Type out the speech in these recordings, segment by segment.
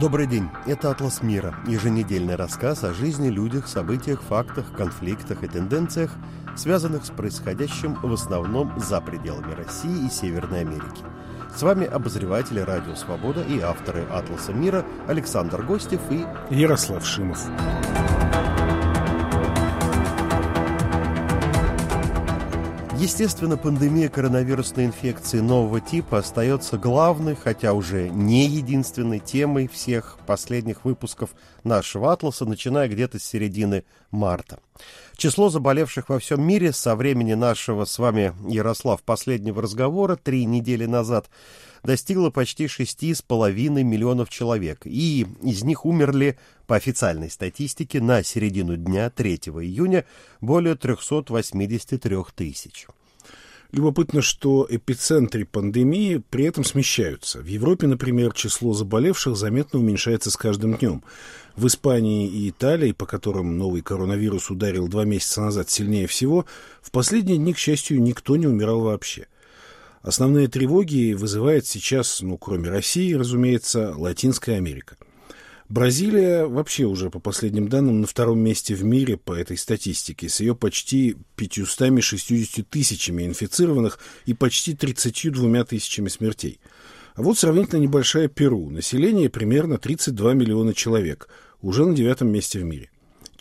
Добрый день. Это «Атлас мира» – еженедельный рассказ о жизни, людях, событиях, фактах, конфликтах и тенденциях, связанных с происходящим в основном за пределами России и Северной Америки. С вами обозреватели «Радио Свобода» и авторы «Атласа мира» Александр Гостев и Ярослав Шимов. Естественно, пандемия коронавирусной инфекции нового типа остается главной, хотя уже не единственной темой всех последних выпусков нашего «Атласа», начиная где-то с середины марта. Число заболевших во всем мире со времени нашего с вами, Ярослав, последнего разговора три недели назад достигло почти шести с половиной миллионов человек, и из них умерли, по официальной статистике, на середину дня 3 июня более 383 тысяч. Любопытно, что эпицентры пандемии при этом смещаются. В Европе, например, число заболевших заметно уменьшается с каждым днем. В Испании и Италии, по которым новый коронавирус ударил два месяца назад сильнее всего, в последние дни, к счастью, никто не умирал вообще. Основные тревоги вызывает сейчас, ну, кроме России, разумеется, Латинская Америка – Бразилия вообще уже, по последним данным, на втором месте в мире по этой статистике, с ее почти 560 тысячами инфицированных и почти 32 тысячами смертей. А вот сравнительно небольшая Перу. Население примерно 32 миллиона человек, уже на девятом месте в мире.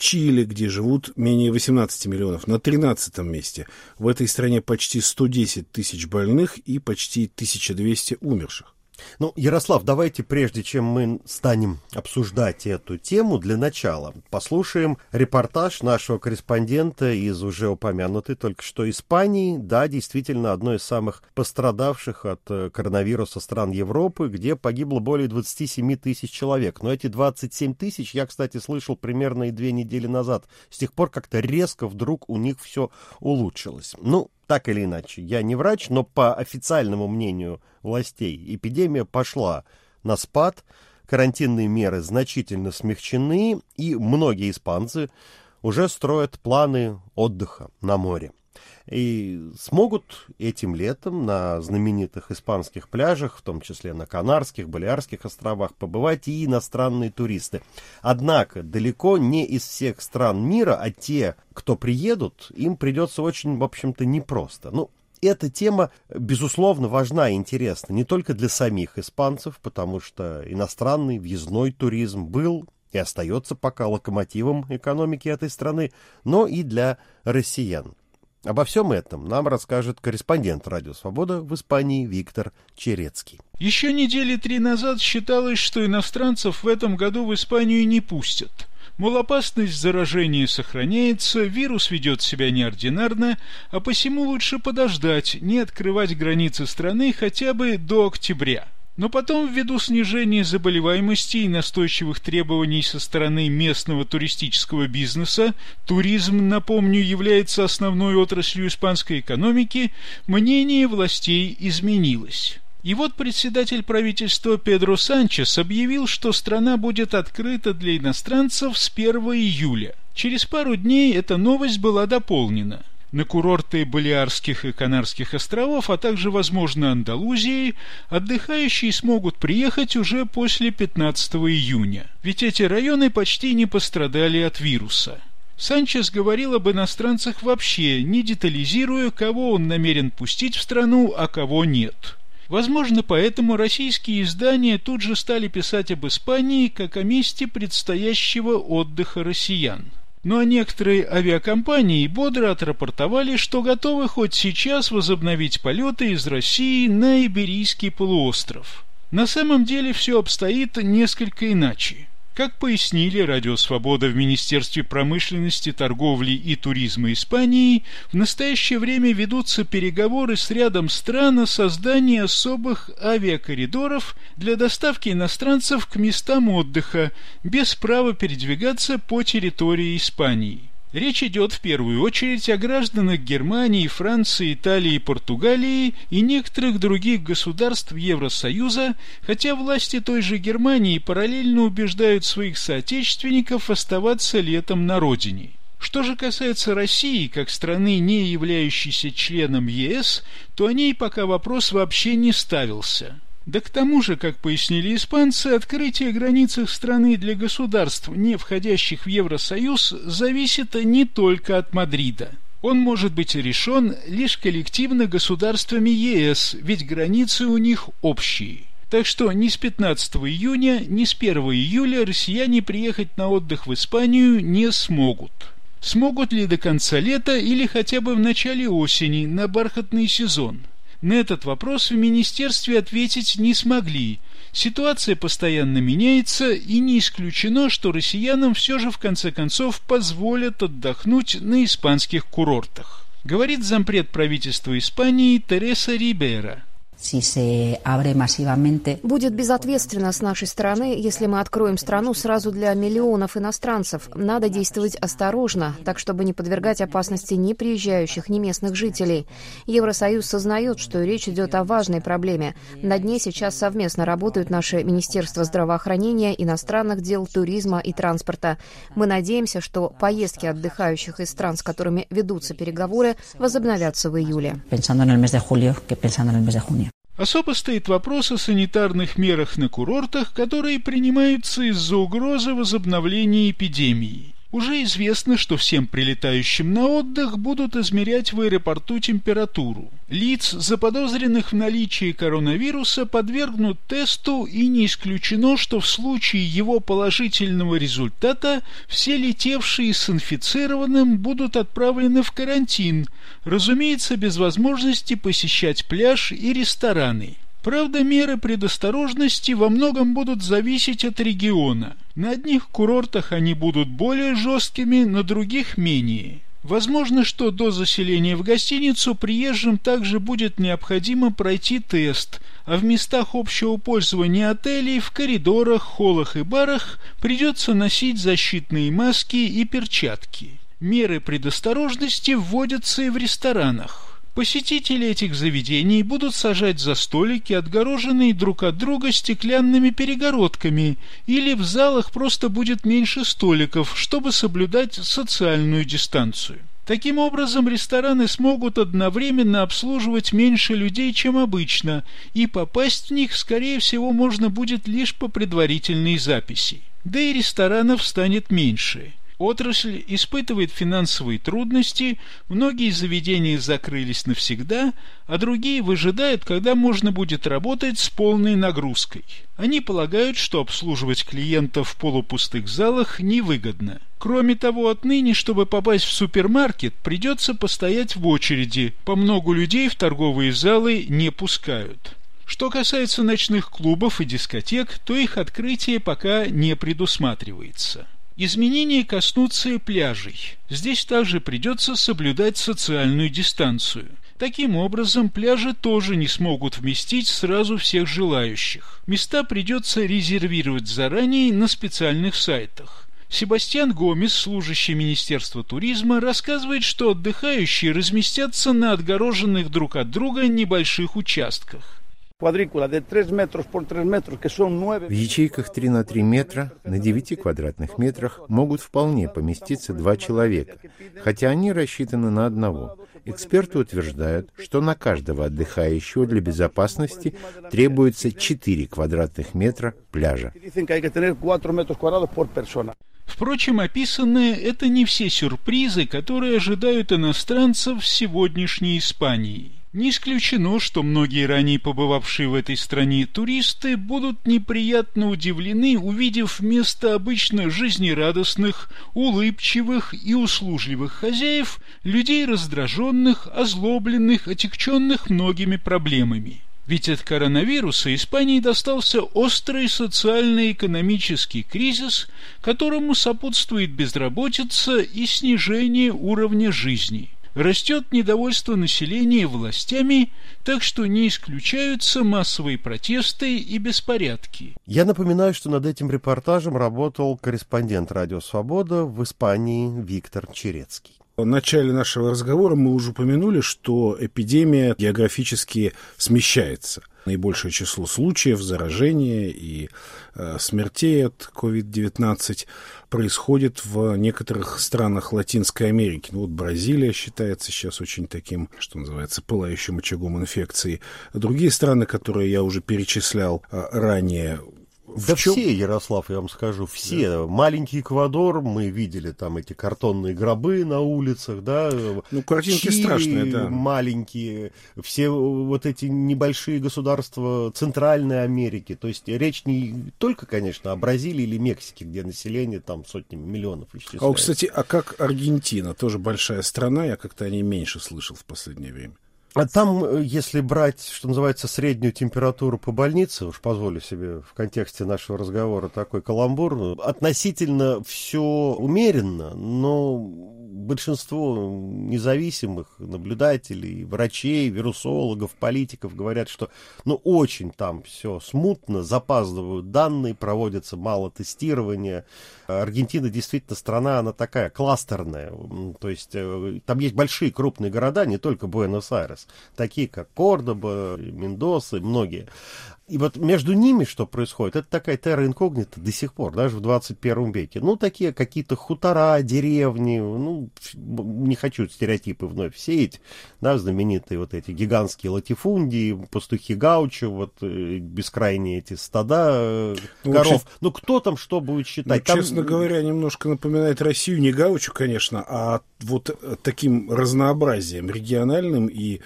Чили, где живут менее 18 миллионов, на 13 месте. В этой стране почти 110 тысяч больных и почти 1200 умерших. Ну, Ярослав, давайте, прежде чем мы станем обсуждать эту тему, для начала послушаем репортаж нашего корреспондента из уже упомянутой только что Испании. Да, действительно, одной из самых пострадавших от э, коронавируса стран Европы, где погибло более 27 тысяч человек. Но эти 27 тысяч я, кстати, слышал примерно и две недели назад. С тех пор как-то резко вдруг у них все улучшилось. Ну, так или иначе, я не врач, но по официальному мнению властей эпидемия пошла на спад, карантинные меры значительно смягчены, и многие испанцы уже строят планы отдыха на море и смогут этим летом на знаменитых испанских пляжах, в том числе на Канарских, Балиарских островах, побывать и иностранные туристы. Однако далеко не из всех стран мира, а те, кто приедут, им придется очень, в общем-то, непросто. Ну, эта тема, безусловно, важна и интересна не только для самих испанцев, потому что иностранный въездной туризм был и остается пока локомотивом экономики этой страны, но и для россиян. Обо всем этом нам расскажет корреспондент «Радио Свобода» в Испании Виктор Черецкий. Еще недели три назад считалось, что иностранцев в этом году в Испанию не пустят. Мол, опасность заражения сохраняется, вирус ведет себя неординарно, а посему лучше подождать, не открывать границы страны хотя бы до октября – но потом, ввиду снижения заболеваемости и настойчивых требований со стороны местного туристического бизнеса, туризм, напомню, является основной отраслью испанской экономики, мнение властей изменилось. И вот председатель правительства Педро Санчес объявил, что страна будет открыта для иностранцев с 1 июля. Через пару дней эта новость была дополнена на курорты Балиарских и Канарских островов, а также, возможно, Андалузии, отдыхающие смогут приехать уже после 15 июня. Ведь эти районы почти не пострадали от вируса. Санчес говорил об иностранцах вообще, не детализируя, кого он намерен пустить в страну, а кого нет. Возможно, поэтому российские издания тут же стали писать об Испании как о месте предстоящего отдыха россиян. Ну а некоторые авиакомпании бодро отрапортовали, что готовы хоть сейчас возобновить полеты из России на Иберийский полуостров. На самом деле все обстоит несколько иначе. Как пояснили Радио Свобода в Министерстве промышленности, торговли и туризма Испании, в настоящее время ведутся переговоры с рядом стран о создании особых авиакоридоров для доставки иностранцев к местам отдыха без права передвигаться по территории Испании. Речь идет в первую очередь о гражданах Германии, Франции, Италии, Португалии и некоторых других государств Евросоюза, хотя власти той же Германии параллельно убеждают своих соотечественников оставаться летом на родине. Что же касается России, как страны, не являющейся членом ЕС, то о ней пока вопрос вообще не ставился. Да к тому же, как пояснили испанцы, открытие границ их страны для государств, не входящих в Евросоюз, зависит не только от Мадрида. Он может быть решен лишь коллективно государствами ЕС, ведь границы у них общие. Так что ни с 15 июня, ни с 1 июля россияне приехать на отдых в Испанию не смогут. Смогут ли до конца лета или хотя бы в начале осени на бархатный сезон? На этот вопрос в министерстве ответить не смогли. Ситуация постоянно меняется, и не исключено, что россиянам все же в конце концов позволят отдохнуть на испанских курортах. Говорит зампред правительства Испании Тереса Рибера – Будет безответственно с нашей стороны, если мы откроем страну сразу для миллионов иностранцев. Надо действовать осторожно, так чтобы не подвергать опасности ни приезжающих, ни местных жителей. Евросоюз сознает, что речь идет о важной проблеме. Над ней сейчас совместно работают наши Министерства здравоохранения, иностранных дел, туризма и транспорта. Мы надеемся, что поездки отдыхающих из стран, с которыми ведутся переговоры, возобновятся в июле. Особо стоит вопрос о санитарных мерах на курортах, которые принимаются из-за угрозы возобновления эпидемии. Уже известно, что всем прилетающим на отдых будут измерять в аэропорту температуру. Лиц, заподозренных в наличии коронавируса, подвергнут тесту и не исключено, что в случае его положительного результата все летевшие с инфицированным будут отправлены в карантин, разумеется, без возможности посещать пляж и рестораны. Правда, меры предосторожности во многом будут зависеть от региона. На одних курортах они будут более жесткими, на других менее. Возможно, что до заселения в гостиницу приезжим также будет необходимо пройти тест, а в местах общего пользования отелей, в коридорах, холлах и барах придется носить защитные маски и перчатки. Меры предосторожности вводятся и в ресторанах. Посетители этих заведений будут сажать за столики, отгороженные друг от друга стеклянными перегородками, или в залах просто будет меньше столиков, чтобы соблюдать социальную дистанцию. Таким образом, рестораны смогут одновременно обслуживать меньше людей, чем обычно, и попасть в них, скорее всего, можно будет лишь по предварительной записи. Да и ресторанов станет меньше. Отрасль испытывает финансовые трудности, многие заведения закрылись навсегда, а другие выжидают, когда можно будет работать с полной нагрузкой. Они полагают, что обслуживать клиентов в полупустых залах невыгодно. Кроме того, отныне, чтобы попасть в супермаркет, придется постоять в очереди. По много людей в торговые залы не пускают. Что касается ночных клубов и дискотек, то их открытие пока не предусматривается. Изменения коснутся и пляжей. Здесь также придется соблюдать социальную дистанцию. Таким образом, пляжи тоже не смогут вместить сразу всех желающих. Места придется резервировать заранее на специальных сайтах. Себастьян Гомес, служащий Министерства туризма, рассказывает, что отдыхающие разместятся на отгороженных друг от друга небольших участках. В ячейках 3 на 3 метра на 9 квадратных метрах могут вполне поместиться два человека, хотя они рассчитаны на одного. Эксперты утверждают, что на каждого отдыхающего для безопасности требуется 4 квадратных метра пляжа. Впрочем, описанные – это не все сюрпризы, которые ожидают иностранцев в сегодняшней Испании. Не исключено, что многие ранее побывавшие в этой стране туристы будут неприятно удивлены, увидев вместо обычно жизнерадостных, улыбчивых и услужливых хозяев людей раздраженных, озлобленных, отягченных многими проблемами. Ведь от коронавируса Испании достался острый социально-экономический кризис, которому сопутствует безработица и снижение уровня жизни – Растет недовольство населения властями, так что не исключаются массовые протесты и беспорядки. Я напоминаю, что над этим репортажем работал корреспондент «Радио Свобода» в Испании Виктор Черецкий. В начале нашего разговора мы уже упомянули, что эпидемия географически смещается. Наибольшее число случаев заражения и э, смертей от COVID-19 происходит в некоторых странах Латинской Америки. Ну, вот Бразилия считается сейчас очень таким, что называется, пылающим очагом инфекции. Другие страны, которые я уже перечислял э, ранее, да чем... все, Ярослав, я вам скажу, все. Да. Маленький Эквадор, мы видели там эти картонные гробы на улицах, да. Ну, картинки Чили, страшные, да. маленькие, все вот эти небольшие государства Центральной Америки. То есть речь не только, конечно, о Бразилии или Мексике, где население там сотнями миллионов исчисляется. А, кстати, а как Аргентина? Тоже большая страна, я как-то о ней меньше слышал в последнее время. А там, э, если брать, что называется, среднюю температуру по больнице, уж позволю себе в контексте нашего разговора такой каламбур, относительно все умеренно, но большинство независимых наблюдателей, врачей, вирусологов, политиков говорят, что ну очень там все смутно, запаздывают данные, проводится мало тестирования. Аргентина действительно страна, она такая кластерная, то есть э, там есть большие крупные города, не только Буэнос-Айрес, такие как Кордоба, Мендоса, многие. И вот между ними что происходит, это такая терра инкогнита до сих пор, даже в 21 веке. Ну, такие какие-то хутора, деревни, ну, не хочу стереотипы вновь сеять, да, знаменитые вот эти гигантские латифундии, пастухи Гаучо, вот э, бескрайние эти стада э, ну, коров. Вообще, ну, кто там что будет считать? Ну, там... Честно говоря, немножко напоминает Россию, не Гаучу, конечно, а вот э, таким разнообразием региональным, и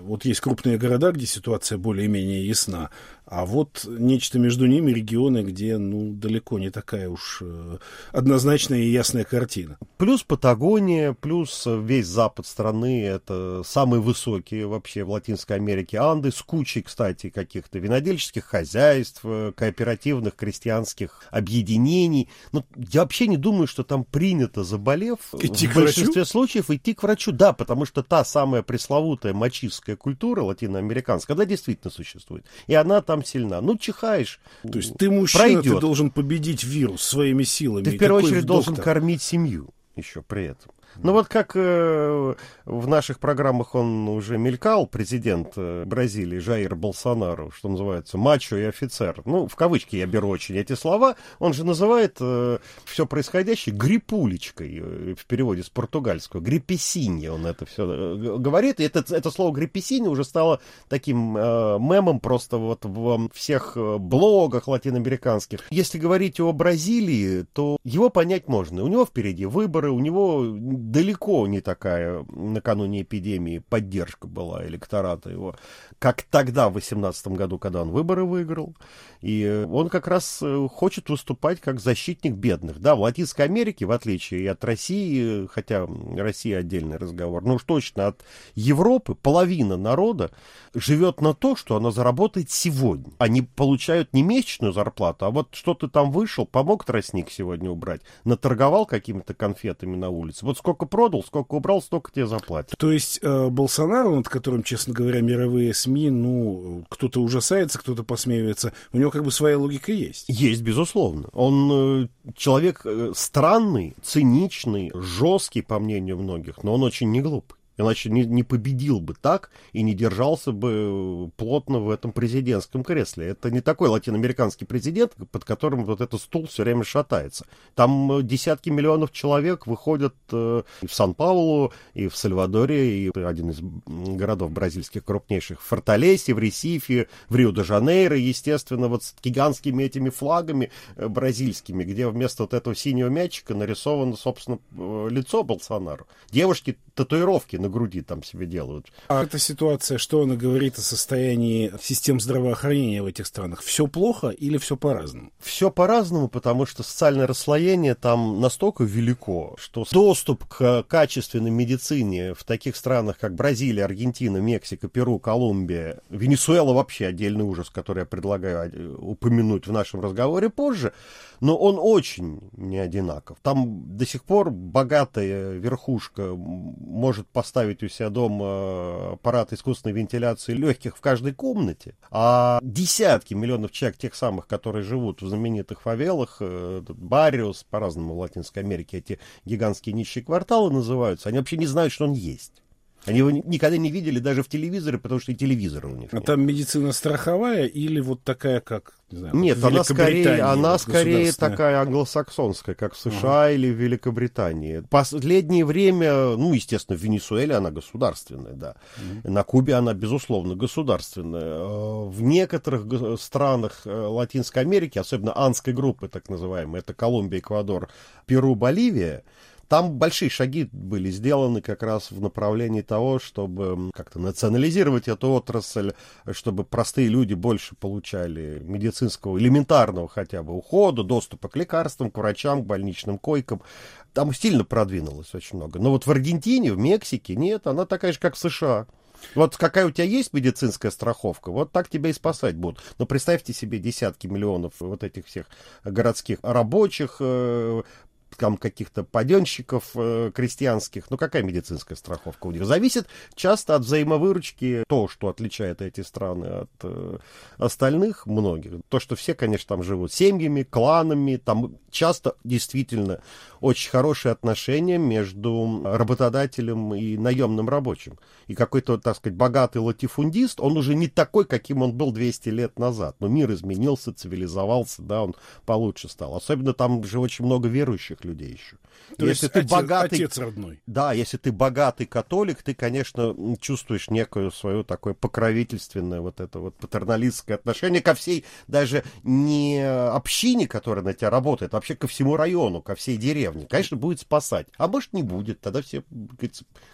вот есть крупные города, где ситуация более-менее ясна, а вот нечто между ними регионы, где ну, далеко не такая уж э, однозначная и ясная картина. Плюс Патагония, плюс весь запад страны, это самые высокие вообще в Латинской Америке Анды, с кучей, кстати, каких-то винодельческих хозяйств, э, кооперативных крестьянских объединений. Но ну, я вообще не думаю, что там принято, заболев, идти в большинстве врачу? случаев идти к врачу. Да, потому что та самая пресловутая мачистская культура латиноамериканская, она действительно существует. И она там сильна. Ну, чихаешь, То есть ты мужчина, пройдет. ты должен победить вирус своими силами. Ты в первую очередь должен кормить семью еще при этом. Ну вот как э, в наших программах он уже мелькал, президент э, Бразилии Жаир Болсонару, что называется, мачо и офицер. Ну, в кавычки я беру очень эти слова. Он же называет э, все происходящее грипулечкой, э, в переводе с португальского. Гриппесинья он это все э, говорит. И это, это слово гриппесинья уже стало таким э, мемом просто вот в всех блогах латиноамериканских. Если говорить о Бразилии, то его понять можно. У него впереди выборы, у него далеко не такая накануне эпидемии поддержка была электората его, как тогда, в 2018 году, когда он выборы выиграл. И он как раз э, хочет выступать как защитник бедных. Да, в Латинской Америке, в отличие от России, хотя Россия отдельный разговор, но уж точно от Европы половина народа живет на то, что она заработает сегодня. Они получают не месячную зарплату, а вот что ты там вышел, помог тростник сегодня убрать, наторговал какими-то конфетами на улице. Вот сколько продал, сколько убрал, столько тебе заплатят. То есть э, Болсонaro, над которым, честно говоря, мировые СМИ, ну, кто-то ужасается, кто-то посмеивается, у него как бы своя логика есть. Есть, безусловно. Он э, человек э, странный, циничный, жесткий, по мнению многих, но он очень не глупый. Иначе не, не победил бы так и не держался бы плотно в этом президентском кресле. Это не такой латиноамериканский президент, под которым вот этот стул все время шатается. Там э, десятки миллионов человек выходят э, и в Сан-Паулу, и в Сальвадоре, и один из городов бразильских крупнейших, в Форталесе, в Ресифе, в Рио-де-Жанейро, естественно, вот с гигантскими этими флагами э, бразильскими, где вместо вот этого синего мячика нарисовано, собственно, лицо Болсонару. Девушки татуировки на груди там себе делают. А эта ситуация, что она говорит о состоянии систем здравоохранения в этих странах? Все плохо или все по-разному? Все по-разному, потому что социальное расслоение там настолько велико, что доступ к качественной медицине в таких странах, как Бразилия, Аргентина, Мексика, Перу, Колумбия, Венесуэла вообще отдельный ужас, который я предлагаю э, упомянуть в нашем разговоре позже, но он очень не одинаков. Там до сих пор богатая верхушка может поставить поставить у себя дома аппарат искусственной вентиляции легких в каждой комнате, а десятки миллионов человек, тех самых, которые живут в знаменитых фавелах, Барриус, по-разному в Латинской Америке эти гигантские нищие кварталы называются, они вообще не знают, что он есть. Они его никогда не видели даже в телевизоре, потому что и телевизора у них а нет. Там медицина страховая или вот такая, как не знаю, Нет, она скорее, она скорее такая англосаксонская, как в США ага. или в Великобритании. Последнее время, ну, естественно, в Венесуэле она государственная, да. Угу. На Кубе она, безусловно, государственная. Э, в некоторых странах э, Латинской Америки, особенно анской группы, так называемой, это Колумбия, Эквадор, Перу, Боливия, там большие шаги были сделаны как раз в направлении того, чтобы как-то национализировать эту отрасль, чтобы простые люди больше получали медицинского, элементарного хотя бы ухода, доступа к лекарствам, к врачам, к больничным койкам. Там сильно продвинулось очень много. Но вот в Аргентине, в Мексике нет, она такая же, как в США. Вот какая у тебя есть медицинская страховка, вот так тебя и спасать будут. Но представьте себе десятки миллионов вот этих всех городских рабочих, э, там каких-то паденщиков э, крестьянских. Ну, какая медицинская страховка у них? Зависит часто от взаимовыручки. То, что отличает эти страны от э, остальных многих. То, что все, конечно, там живут семьями, кланами. Там часто действительно очень хорошие отношения между работодателем и наемным рабочим. И какой-то, так сказать, богатый латифундист, он уже не такой, каким он был 200 лет назад. Но мир изменился, цивилизовался, да, он получше стал. Особенно там же очень много верующих людей еще. То если есть ты отец, богатый, отец родной. Да, если ты богатый католик, ты, конечно, чувствуешь некое свое такое покровительственное вот это вот патерналистское отношение ко всей, даже не общине, которая на тебя работает, а вообще ко всему району, ко всей деревне. Конечно, будет спасать. А может, не будет. Тогда все,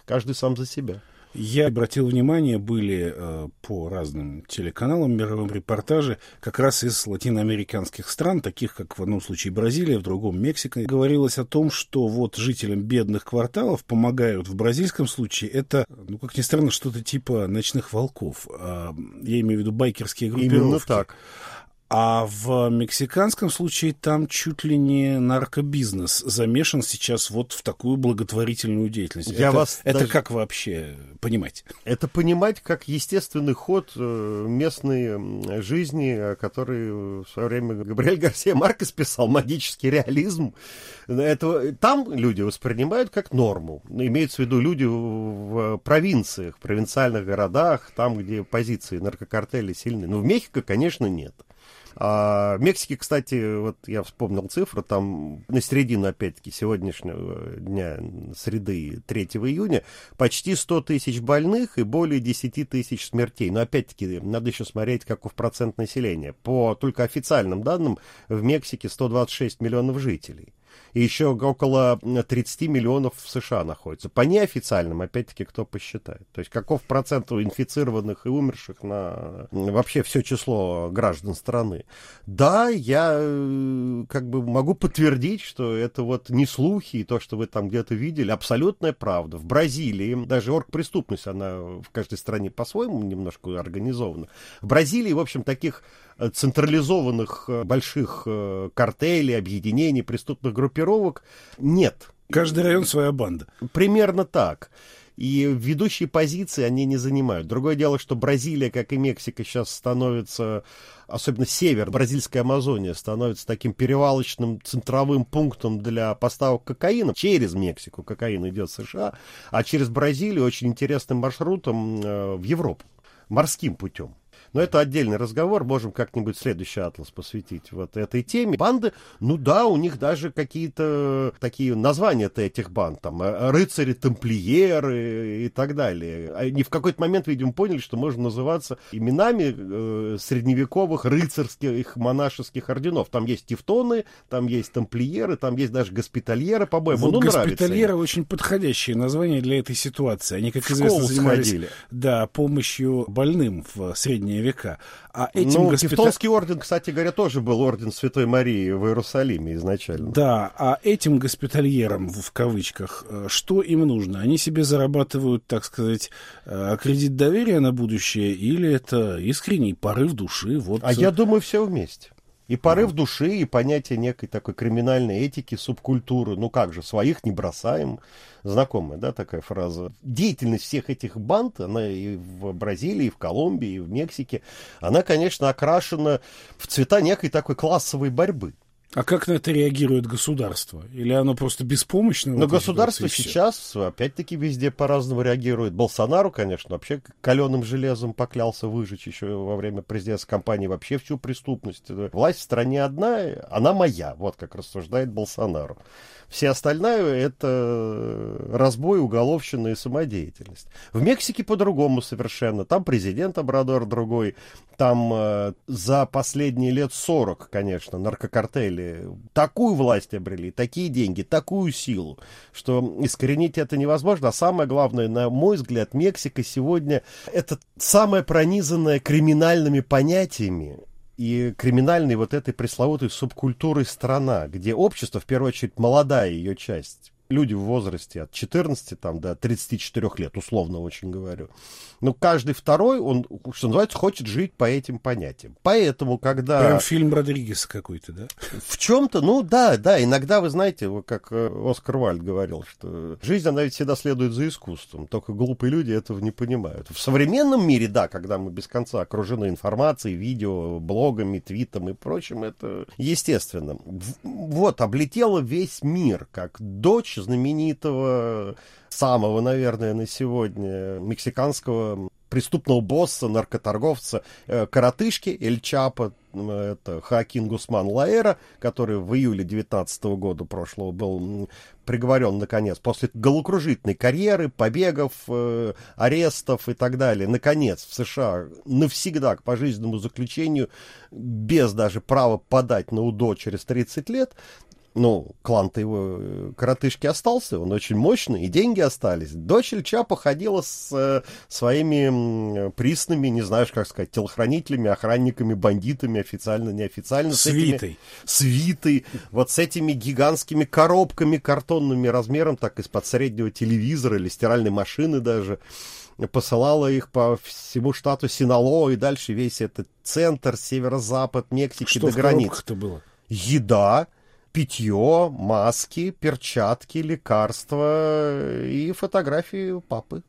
каждый сам за себя. Я обратил внимание, были э, по разным телеканалам мировым репортажи как раз из латиноамериканских стран, таких как в одном случае Бразилия, в другом Мексика. Говорилось о том, что вот жителям бедных кварталов помогают в бразильском случае. Это, ну, как ни странно, что-то типа ночных волков. Э, я имею в виду байкерские группировки. Именно так. А в мексиканском случае там чуть ли не наркобизнес замешан сейчас вот в такую благотворительную деятельность. Я это, вас это даже... как вообще понимать? Это понимать как естественный ход э, местной жизни, который в свое время Габриэль Гарсия Маркес писал, магический реализм. Это, там люди воспринимают как норму. Имеется в виду люди в провинциях, в провинциальных городах, там, где позиции наркокартелей сильные. Но в Мехико, конечно, нет. А в Мексике, кстати, вот я вспомнил цифру, там на середину, опять-таки, сегодняшнего дня, среды 3 июня, почти 100 тысяч больных и более 10 тысяч смертей. Но, опять-таки, надо еще смотреть, каков процент населения. По только официальным данным, в Мексике 126 миллионов жителей и еще около 30 миллионов в США находится. По неофициальным, опять-таки, кто посчитает. То есть каков процент инфицированных и умерших на вообще все число граждан страны. Да, я э, как бы могу подтвердить, что это вот не слухи, и то, что вы там где-то видели, абсолютная правда. В Бразилии, даже оргпреступность, она в каждой стране по-своему немножко организована. В Бразилии, в общем, таких централизованных э, больших э, картелей, объединений, преступных группировок нет. Каждый район своя банда. Примерно так. И ведущие позиции они не занимают. Другое дело, что Бразилия, как и Мексика, сейчас становится, особенно север, бразильская Амазония, становится таким перевалочным центровым пунктом для поставок кокаина. Через Мексику кокаин идет в США, а через Бразилию очень интересным маршрутом в Европу, морским путем. Но это отдельный разговор, можем как-нибудь следующий атлас посвятить вот этой теме. Банды, ну да, у них даже какие-то такие названия-то этих банд, там, э, рыцари, тамплиеры и так далее. Они в какой-то момент, видимо, поняли, что можно называться именами э, средневековых рыцарских монашеских орденов. Там есть тевтоны, там есть тамплиеры, там есть даже госпитальеры, по-моему. Вот ну, госпитальеры очень подходящее название для этой ситуации. Они, как известно, занимались да, помощью больным в среднее века. А этим ну, госпиталь... Тевтонский орден, кстати говоря, тоже был орден Святой Марии в Иерусалиме изначально. Да, а этим госпитальерам, в кавычках, э, что им нужно? Они себе зарабатывают, так сказать, э, кредит доверия на будущее или это искренний порыв души? Вот... А я думаю, все вместе. И порыв души, и понятие некой такой криминальной этики, субкультуры. Ну как же, своих не бросаем. Знакомая, да, такая фраза. Деятельность всех этих банд, она и в Бразилии, и в Колумбии, и в Мексике, она, конечно, окрашена в цвета некой такой классовой борьбы. А как на это реагирует государство? Или оно просто беспомощно? Но государство сейчас, опять-таки, везде по-разному реагирует. Болсонару, конечно, вообще каленым железом поклялся выжечь еще во время президентской кампании вообще всю преступность. Власть в стране одна, она моя, вот как рассуждает Болсонару. Все остальное — это разбой, уголовщина и самодеятельность. В Мексике по-другому совершенно. Там президент Обрадор другой. Там э, за последние лет 40, конечно, наркокартели такую власть обрели, такие деньги, такую силу, что искоренить это невозможно. А самое главное, на мой взгляд, Мексика сегодня — это самая пронизанная криминальными понятиями и криминальной вот этой пресловутой субкультурой страна, где общество, в первую очередь, молодая ее часть, люди в возрасте от 14 там, до 34 лет, условно очень говорю. Но каждый второй, он, что называется, хочет жить по этим понятиям. Поэтому, когда... Прям фильм Родригеса какой-то, да? В чем-то, ну да, да, иногда, вы знаете, как э, Оскар Вальд говорил, что жизнь, она ведь всегда следует за искусством, только глупые люди этого не понимают. В современном мире, да, когда мы без конца окружены информацией, видео, блогами, твитом и прочим, это естественно. Вот, облетела весь мир, как дочь знаменитого, самого, наверное, на сегодня мексиканского преступного босса, наркоторговца, э, коротышки Эль Чапа, это Хакин Гусман Лаэра, который в июле 19 года прошлого был приговорен, наконец, после головокружительной карьеры, побегов, э, арестов и так далее, наконец, в США навсегда к пожизненному заключению, без даже права подать на УДО через 30 лет, ну, клан-то его э, коротышки остался, он очень мощный, и деньги остались. Дочь Ильча походила с э, своими присными, не знаешь, как сказать, телохранителями, охранниками, бандитами, официально, неофициально. Свитой. Свитой. Вот с этими гигантскими коробками картонными размером, так из-под среднего телевизора или стиральной машины даже посылала их по всему штату Синалоо и дальше весь этот центр, северо-запад Мексики Что до границ. Что было? Еда, питье, маски, перчатки, лекарства и фотографии папы.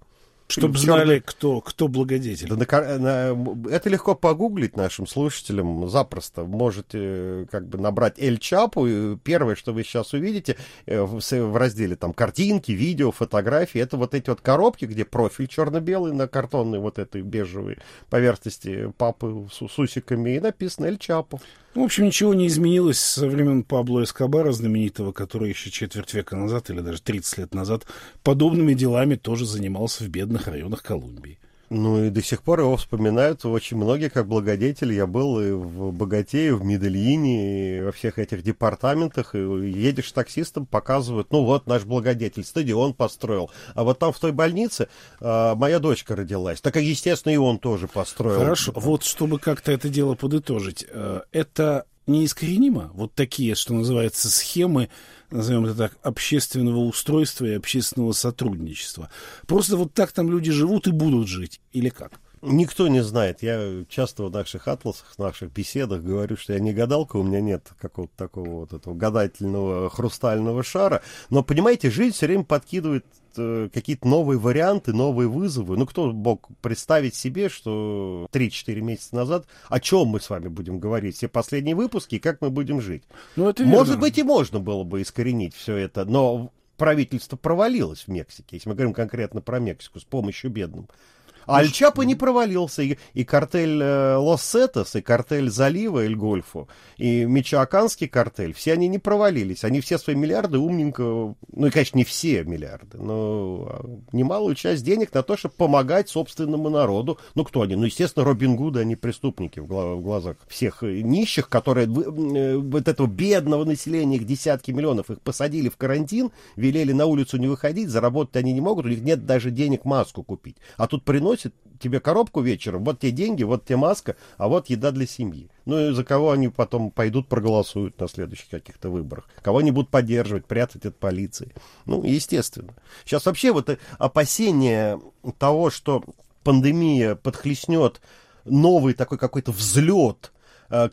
Чтобы знали, кто, кто благодетель. Да, на, на, это легко погуглить нашим слушателям запросто. Можете как бы набрать Эль Чапу, и первое, что вы сейчас увидите э, в, в разделе там картинки, видео, фотографии, это вот эти вот коробки, где профиль черно-белый на картонной вот этой бежевой поверхности папы с, с усиками, и написано Эль Чапу. Ну, в общем, ничего не изменилось со времен Пабло Эскобара, знаменитого, который еще четверть века назад или даже 30 лет назад подобными делами тоже занимался в бедных районах Колумбии. Ну и до сих пор его вспоминают очень многие как благодетель. Я был и в Богате, и в Медельине, и во всех этих департаментах. И едешь с таксистом, показывают, ну вот наш благодетель, стадион построил. А вот там в той больнице а, моя дочка родилась. Так, естественно, и он тоже построил. Хорошо, вот чтобы как-то это дело подытожить. Э, это неискоренимо. Вот такие, что называется, схемы, назовем это так, общественного устройства и общественного сотрудничества. Просто вот так там люди живут и будут жить. Или как? Никто не знает. Я часто в наших атласах, в наших беседах говорю, что я не гадалка, у меня нет какого-то такого вот этого гадательного хрустального шара. Но, понимаете, жизнь все время подкидывает э, какие-то новые варианты, новые вызовы. Ну, кто мог представить себе, что 3-4 месяца назад о чем мы с вами будем говорить, все последние выпуски и как мы будем жить? Ну, это верно. Может быть, и можно было бы искоренить все это, но правительство провалилось в Мексике, если мы говорим конкретно про Мексику, с помощью бедным. А El Chapo не провалился, и, и картель э, Los Zetas, и картель Залива el Golfo, и Мичоаканский картель, все они не провалились. Они все свои миллиарды умненько, ну и, конечно, не все миллиарды, но а, немалую часть денег на то, чтобы помогать собственному народу. Ну, кто они? Ну, естественно, Робин Гуды, они преступники в, в глазах всех нищих, которые э, вот этого бедного населения, их десятки миллионов, их посадили в карантин, велели на улицу не выходить, заработать они не могут, у них нет даже денег маску купить. А тут приносят приносит тебе коробку вечером, вот те деньги, вот те маска, а вот еда для семьи. Ну и за кого они потом пойдут проголосуют на следующих каких-то выборах. Кого они будут поддерживать, прятать от полиции. Ну, естественно. Сейчас вообще вот опасение того, что пандемия подхлестнет новый такой какой-то взлет э,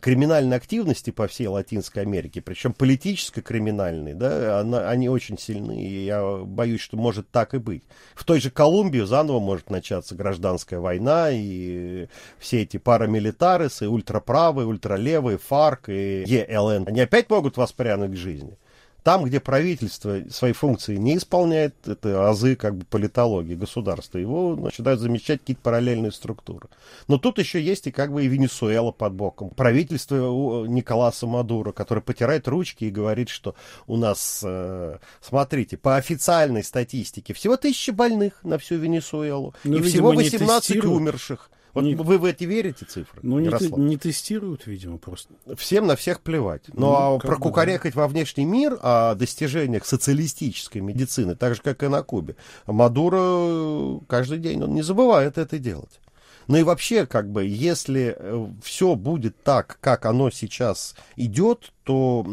криминальной активности по всей Латинской Америке, причем политической криминальной, да, она, они очень сильны, и я боюсь, что может так и быть. В той же Колумбии заново может начаться гражданская война, и все эти парамилитарисы, ультраправые, ультралевые, ФАРК и ЕЛН, они опять могут воспрянуть к жизни. Там, где правительство свои функции не исполняет, это азы как бы политологии государства, его начинают замечать какие-то параллельные структуры. Но тут еще есть и как бы и Венесуэла под боком. Правительство Николаса Мадуро, который потирает ручки и говорит, что у нас, э, смотрите, по официальной статистике всего тысяча больных на всю Венесуэлу Ну, и видимо, всего не 18 тестируют. умерших. Вот Не- вы в эти верите цифры? Ну, не, Ярослав? не тестируют, видимо, просто. Всем на всех плевать. Ну, Ну, а прокукарекать во внешний мир о достижениях социалистической медицины, так же, как и на Кубе, Мадуро каждый день, он не забывает это делать. Ну и вообще, как бы, если все будет так, как оно сейчас идет, то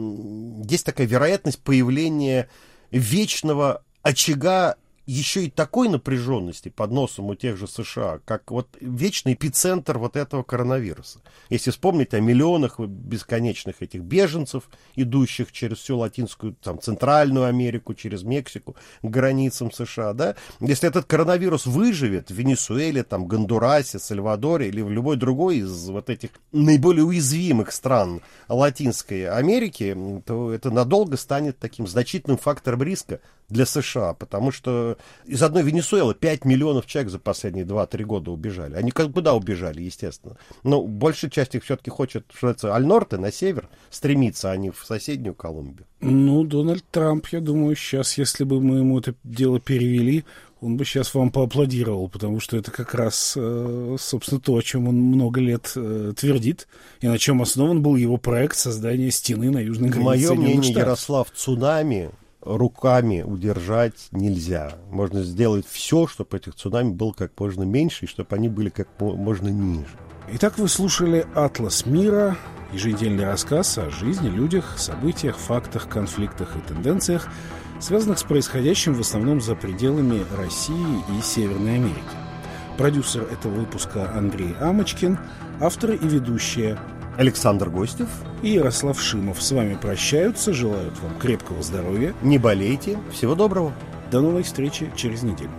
есть такая вероятность появления вечного очага еще и такой напряженности под носом у тех же США, как вот вечный эпицентр вот этого коронавируса. Если вспомнить о миллионах бесконечных этих беженцев, идущих через всю Латинскую, там, Центральную Америку, через Мексику, к границам США, да, если этот коронавирус выживет в Венесуэле, там, Гондурасе, Сальвадоре или в любой другой из вот этих наиболее уязвимых стран Латинской Америки, то это надолго станет таким значительным фактором риска для США, потому что из одной Венесуэлы 5 миллионов человек за последние 2-3 года убежали. Они как- куда убежали, естественно? Но большая часть их все-таки хочет, что называется, аль-Норте, на север, стремиться, а не в соседнюю Колумбию. Ну, Дональд Трамп, я думаю, сейчас, если бы мы ему это дело перевели, он бы сейчас вам поаплодировал, потому что это как раз, э, собственно, то, о чем он много лет э, твердит, и на чем основан был его проект создания стены на южной границе Мое мнение. Ярослав, цунами руками удержать нельзя. Можно сделать все, чтобы этих цунами было как можно меньше, и чтобы они были как мо- можно ниже. Итак, вы слушали «Атлас мира», еженедельный рассказ о жизни, людях, событиях, фактах, конфликтах и тенденциях, связанных с происходящим в основном за пределами России и Северной Америки. Продюсер этого выпуска Андрей Амочкин, авторы и ведущие Александр Гостев, и Ярослав Шимов с вами прощаются, желают вам крепкого здоровья. не болейте, всего доброго. До новой встречи через неделю.